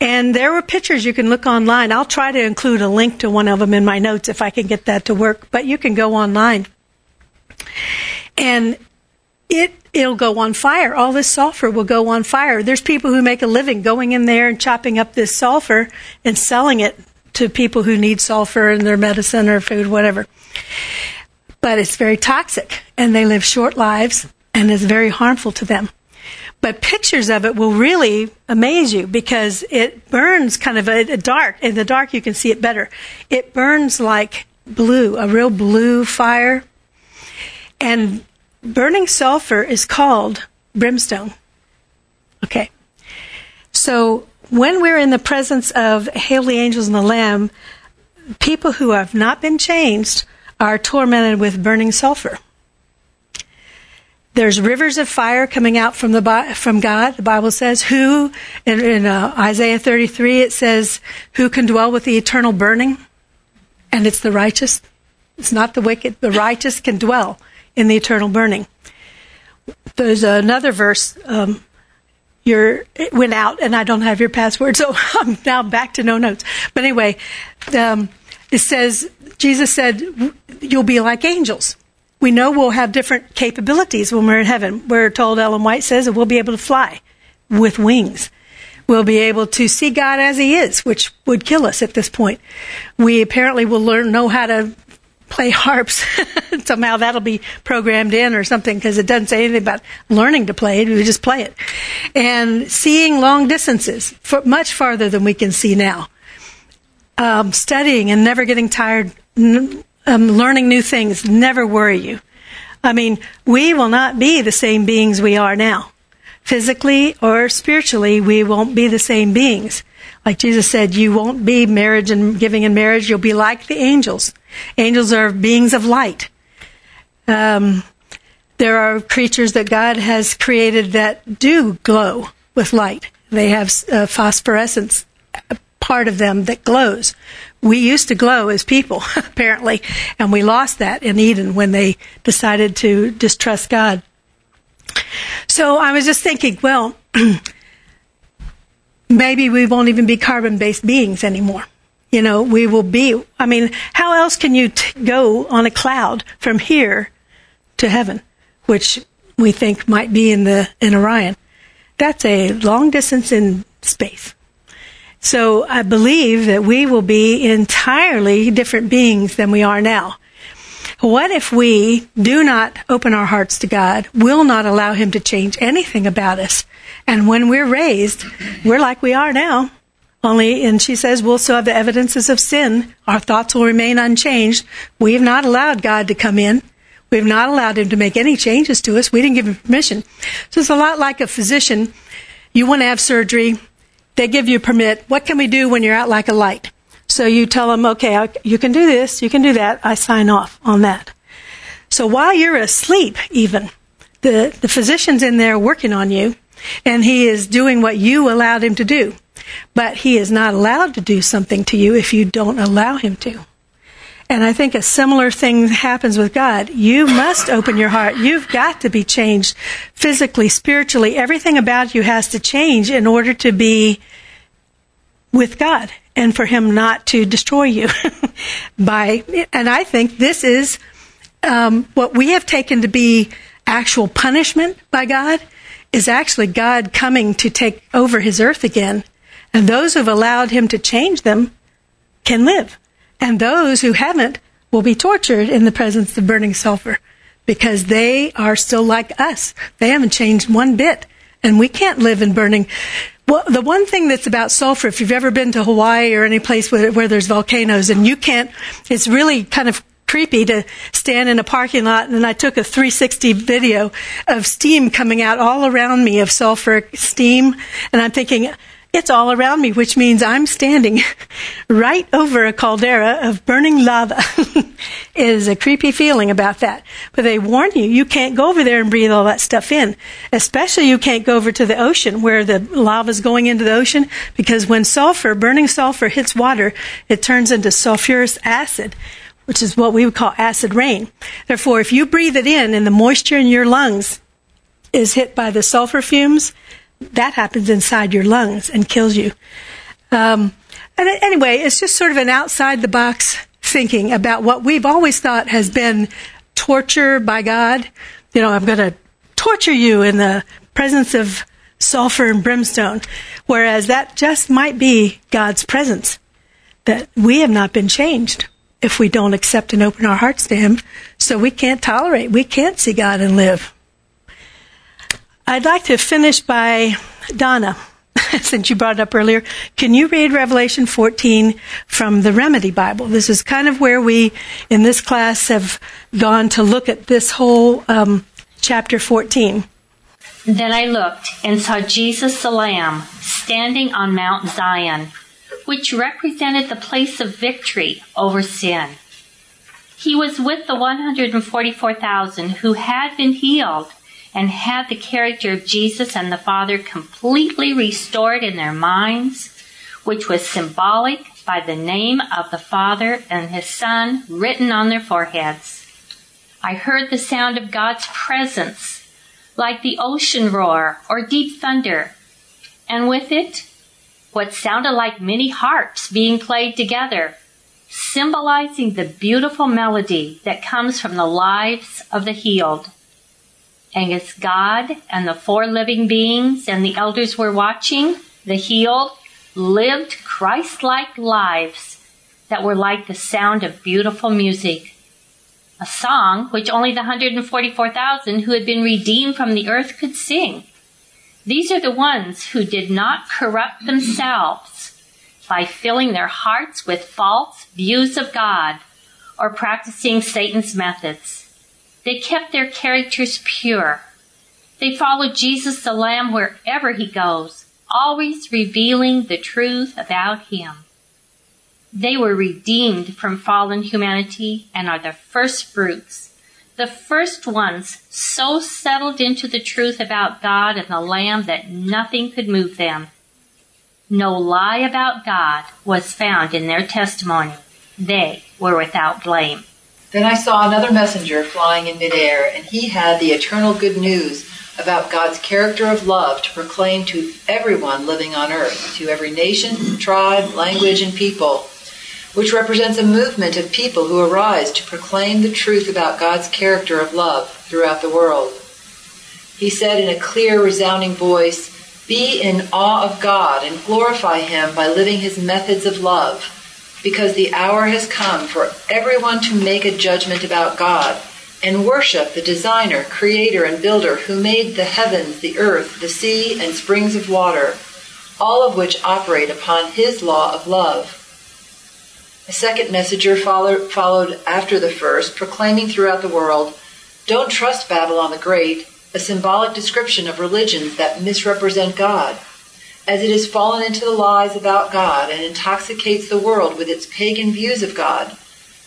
And there were pictures you can look online. I'll try to include a link to one of them in my notes if I can get that to work, but you can go online. And it it'll go on fire. All this sulfur will go on fire. There's people who make a living going in there and chopping up this sulfur and selling it to people who need sulfur in their medicine or food, whatever. But it's very toxic and they live short lives and it's very harmful to them. But pictures of it will really amaze you because it burns kind of a, a dark. In the dark, you can see it better. It burns like blue, a real blue fire. And burning sulfur is called brimstone. Okay. So when we're in the presence of Hail Angels and the Lamb, people who have not been changed are tormented with burning sulfur. There's rivers of fire coming out from the from God. The Bible says, "Who?" In, in uh, Isaiah 33, it says, "Who can dwell with the eternal burning?" And it's the righteous. It's not the wicked. The righteous can dwell in the eternal burning. There's another verse. Um, your it went out, and I don't have your password, <laughs> so I'm now back to no notes. But anyway, um, it says Jesus said, "You'll be like angels." We know we'll have different capabilities when we're in heaven. We're told, Ellen White says, that we'll be able to fly with wings. We'll be able to see God as He is, which would kill us at this point. We apparently will learn, know how to play harps. <laughs> Somehow that'll be programmed in or something because it doesn't say anything about learning to play it. We just play it. And seeing long distances, much farther than we can see now. Um, studying and never getting tired, um, learning new things never worry you. I mean, we will not be the same beings we are now. Physically or spiritually, we won't be the same beings. Like Jesus said, you won't be marriage and giving in marriage. You'll be like the angels. Angels are beings of light. Um, there are creatures that God has created that do glow with light. They have uh, phosphorescence part of them that glows. We used to glow as people, <laughs> apparently, and we lost that in Eden when they decided to distrust God. So I was just thinking, well, <clears throat> maybe we won't even be carbon based beings anymore. You know, we will be, I mean, how else can you t- go on a cloud from here to heaven, which we think might be in the, in Orion? That's a long distance in space. So I believe that we will be entirely different beings than we are now. What if we do not open our hearts to God, will not allow Him to change anything about us? And when we're raised, we're like we are now. Only, and she says, we'll still have the evidences of sin. Our thoughts will remain unchanged. We have not allowed God to come in. We have not allowed Him to make any changes to us. We didn't give Him permission. So it's a lot like a physician. You want to have surgery. They give you a permit. What can we do when you're out like a light? So you tell them, okay, you can do this, you can do that. I sign off on that. So while you're asleep, even, the, the physician's in there working on you, and he is doing what you allowed him to do. But he is not allowed to do something to you if you don't allow him to. And I think a similar thing happens with God. You must open your heart. You've got to be changed physically, spiritually. Everything about you has to change in order to be with God and for Him not to destroy you <laughs> by. And I think this is um, what we have taken to be actual punishment by God is actually God coming to take over His earth again. And those who've allowed Him to change them can live. And those who haven't will be tortured in the presence of burning sulfur because they are still like us. They haven't changed one bit. And we can't live in burning. Well, the one thing that's about sulfur, if you've ever been to Hawaii or any place where, where there's volcanoes and you can't, it's really kind of creepy to stand in a parking lot and I took a 360 video of steam coming out all around me of sulfur steam and I'm thinking it's all around me, which means I'm standing <laughs> right over a caldera of burning lava. <laughs> it is a creepy feeling about that. But they warn you, you can't go over there and breathe all that stuff in. Especially you can't go over to the ocean where the lava is going into the ocean because when sulfur, burning sulfur hits water, it turns into sulfurous acid which is what we would call acid rain. Therefore, if you breathe it in and the moisture in your lungs is hit by the sulfur fumes, that happens inside your lungs and kills you. Um, and anyway, it's just sort of an outside the box thinking about what we've always thought has been torture by God. You know, I'm going to torture you in the presence of sulfur and brimstone, whereas that just might be God's presence. That we have not been changed if we don't accept and open our hearts to Him. So we can't tolerate, we can't see God and live. I'd like to finish by Donna, <laughs> since you brought it up earlier. Can you read Revelation 14 from the Remedy Bible? This is kind of where we, in this class, have gone to look at this whole um, chapter 14. Then I looked and saw Jesus the Lamb standing on Mount Zion, which represented the place of victory over sin. He was with the 144,000 who had been healed and had the character of Jesus and the Father completely restored in their minds, which was symbolic by the name of the Father and His Son written on their foreheads. I heard the sound of God's presence, like the ocean roar or deep thunder, and with it, what sounded like many harps being played together, symbolizing the beautiful melody that comes from the lives of the healed. And as God and the four living beings and the elders were watching, the healed lived Christ like lives that were like the sound of beautiful music. A song which only the 144,000 who had been redeemed from the earth could sing. These are the ones who did not corrupt themselves by filling their hearts with false views of God or practicing Satan's methods. They kept their characters pure. They followed Jesus the Lamb wherever he goes, always revealing the truth about him. They were redeemed from fallen humanity and are the first fruits, the first ones so settled into the truth about God and the Lamb that nothing could move them. No lie about God was found in their testimony. They were without blame. Then I saw another messenger flying in midair, and he had the eternal good news about God's character of love to proclaim to everyone living on earth, to every nation, tribe, language, and people which represents a movement of people who arise to proclaim the truth about God's character of love throughout the world. He said in a clear, resounding voice, Be in awe of God and glorify Him by living His methods of love, because the hour has come for everyone to make a judgment about God and worship the designer, creator, and builder who made the heavens, the earth, the sea, and springs of water, all of which operate upon His law of love. A second messenger followed after the first, proclaiming throughout the world, Don't trust Babylon the Great, a symbolic description of religions that misrepresent God, as it has fallen into the lies about God and intoxicates the world with its pagan views of God,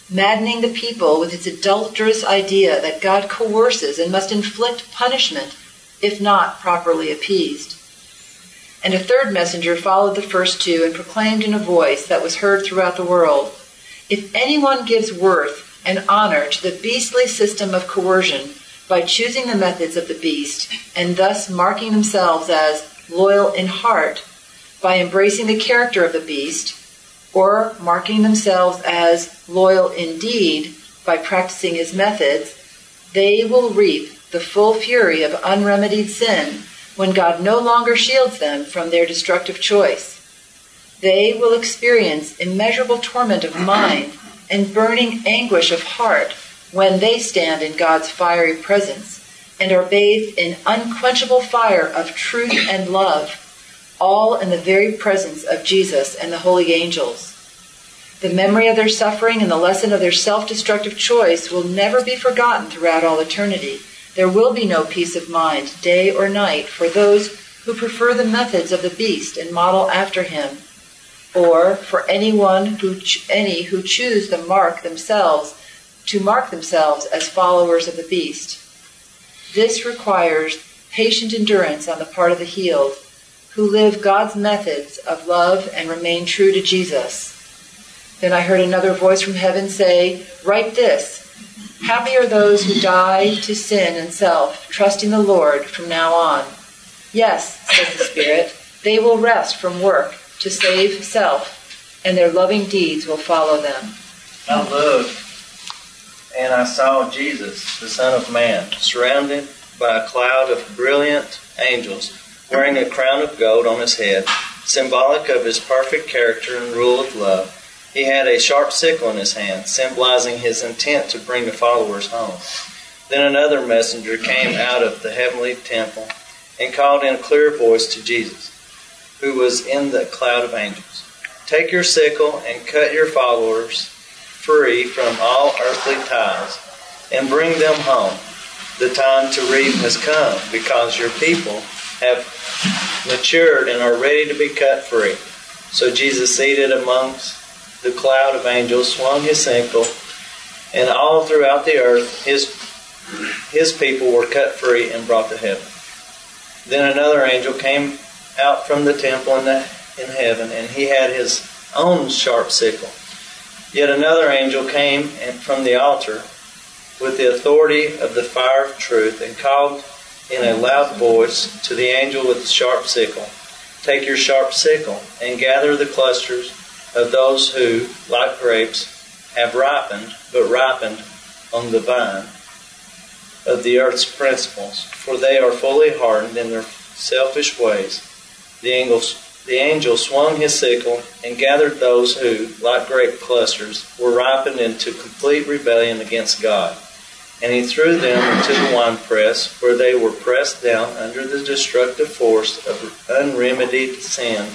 maddening the people with its adulterous idea that God coerces and must inflict punishment if not properly appeased. And a third messenger followed the first two and proclaimed in a voice that was heard throughout the world If anyone gives worth and honor to the beastly system of coercion by choosing the methods of the beast and thus marking themselves as loyal in heart by embracing the character of the beast, or marking themselves as loyal indeed by practicing his methods, they will reap the full fury of unremedied sin when God no longer shields them from their destructive choice. They will experience immeasurable torment of mind and burning anguish of heart when they stand in God's fiery presence and are bathed in unquenchable fire of truth and love, all in the very presence of Jesus and the holy angels. The memory of their suffering and the lesson of their self destructive choice will never be forgotten throughout all eternity. There will be no peace of mind, day or night, for those who prefer the methods of the beast and model after him, or for anyone who any who choose to mark themselves to mark themselves as followers of the beast. This requires patient endurance on the part of the healed, who live God's methods of love and remain true to Jesus. Then I heard another voice from heaven say, Write this Happy are those who die to sin and self, trusting the Lord from now on. Yes, says the Spirit, they will rest from work to save self, and their loving deeds will follow them. I looked, and I saw Jesus, the Son of Man, surrounded by a cloud of brilliant angels, wearing a crown of gold on his head, symbolic of his perfect character and rule of love. He had a sharp sickle in his hand, symbolizing his intent to bring the followers home. Then another messenger came out of the heavenly temple and called in a clear voice to Jesus, who was in the cloud of angels Take your sickle and cut your followers free from all earthly ties and bring them home. The time to reap has come because your people have matured and are ready to be cut free. So Jesus, seated amongst the cloud of angels swung his sickle, and all throughout the earth his, his people were cut free and brought to heaven. Then another angel came out from the temple in, the, in heaven, and he had his own sharp sickle. Yet another angel came from the altar with the authority of the fire of truth and called in a loud voice to the angel with the sharp sickle Take your sharp sickle and gather the clusters of those who, like grapes, have ripened, but ripened on the vine of the earth's principles, for they are fully hardened in their selfish ways. The angel, the angel swung his sickle and gathered those who, like grape clusters, were ripened into complete rebellion against God. And he threw them into the winepress, where they were pressed down under the destructive force of unremedied sin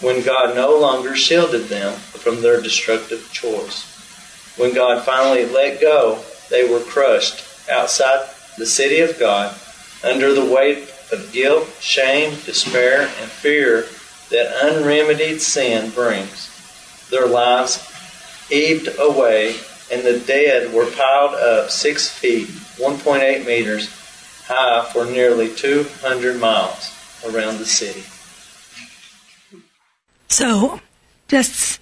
when God no longer shielded them from their destructive choice. When God finally let go, they were crushed outside the city of God under the weight of guilt, shame, despair, and fear that unremedied sin brings. Their lives ebbed away, and the dead were piled up six feet, 1.8 meters high for nearly 200 miles around the city. So, just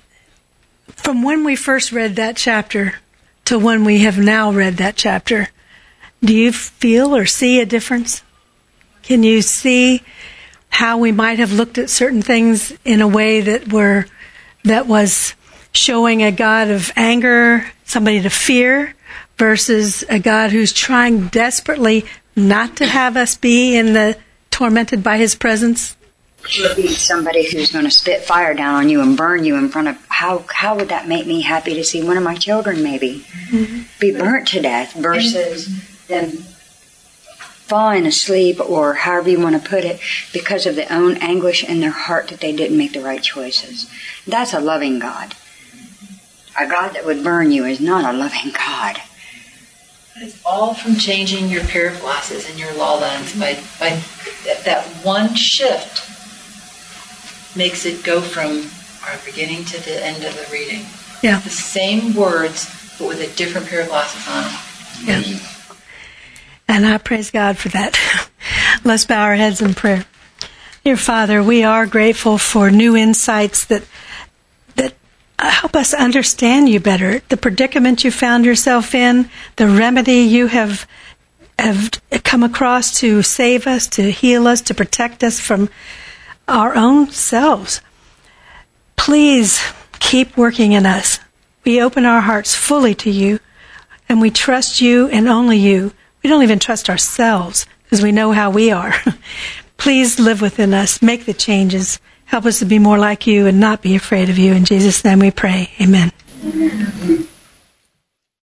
from when we first read that chapter to when we have now read that chapter, do you feel or see a difference? Can you see how we might have looked at certain things in a way that were that was showing a God of anger, somebody to fear, versus a God who's trying desperately not to have us be in the tormented by His presence? Would be somebody who's going to spit fire down on you and burn you in front of how how would that make me happy to see one of my children maybe mm-hmm. be burnt to death versus them falling asleep or however you want to put it because of their own anguish in their heart that they didn't make the right choices. That's a loving God. A God that would burn you is not a loving God. It's all from changing your pair of glasses and your law lens. By, by that one shift makes it go from our beginning to the end of the reading. Yeah. The same words, but with a different pair of glasses on. Yeah. And I praise God for that. <laughs> Let's bow our heads in prayer. Dear Father, we are grateful for new insights that that help us understand you better. The predicament you found yourself in, the remedy you have have come across to save us, to heal us, to protect us from our own selves. Please keep working in us. We open our hearts fully to you, and we trust you and only you. We don't even trust ourselves because we know how we are. <laughs> Please live within us. Make the changes. Help us to be more like you and not be afraid of you. In Jesus' name we pray. Amen. Amen.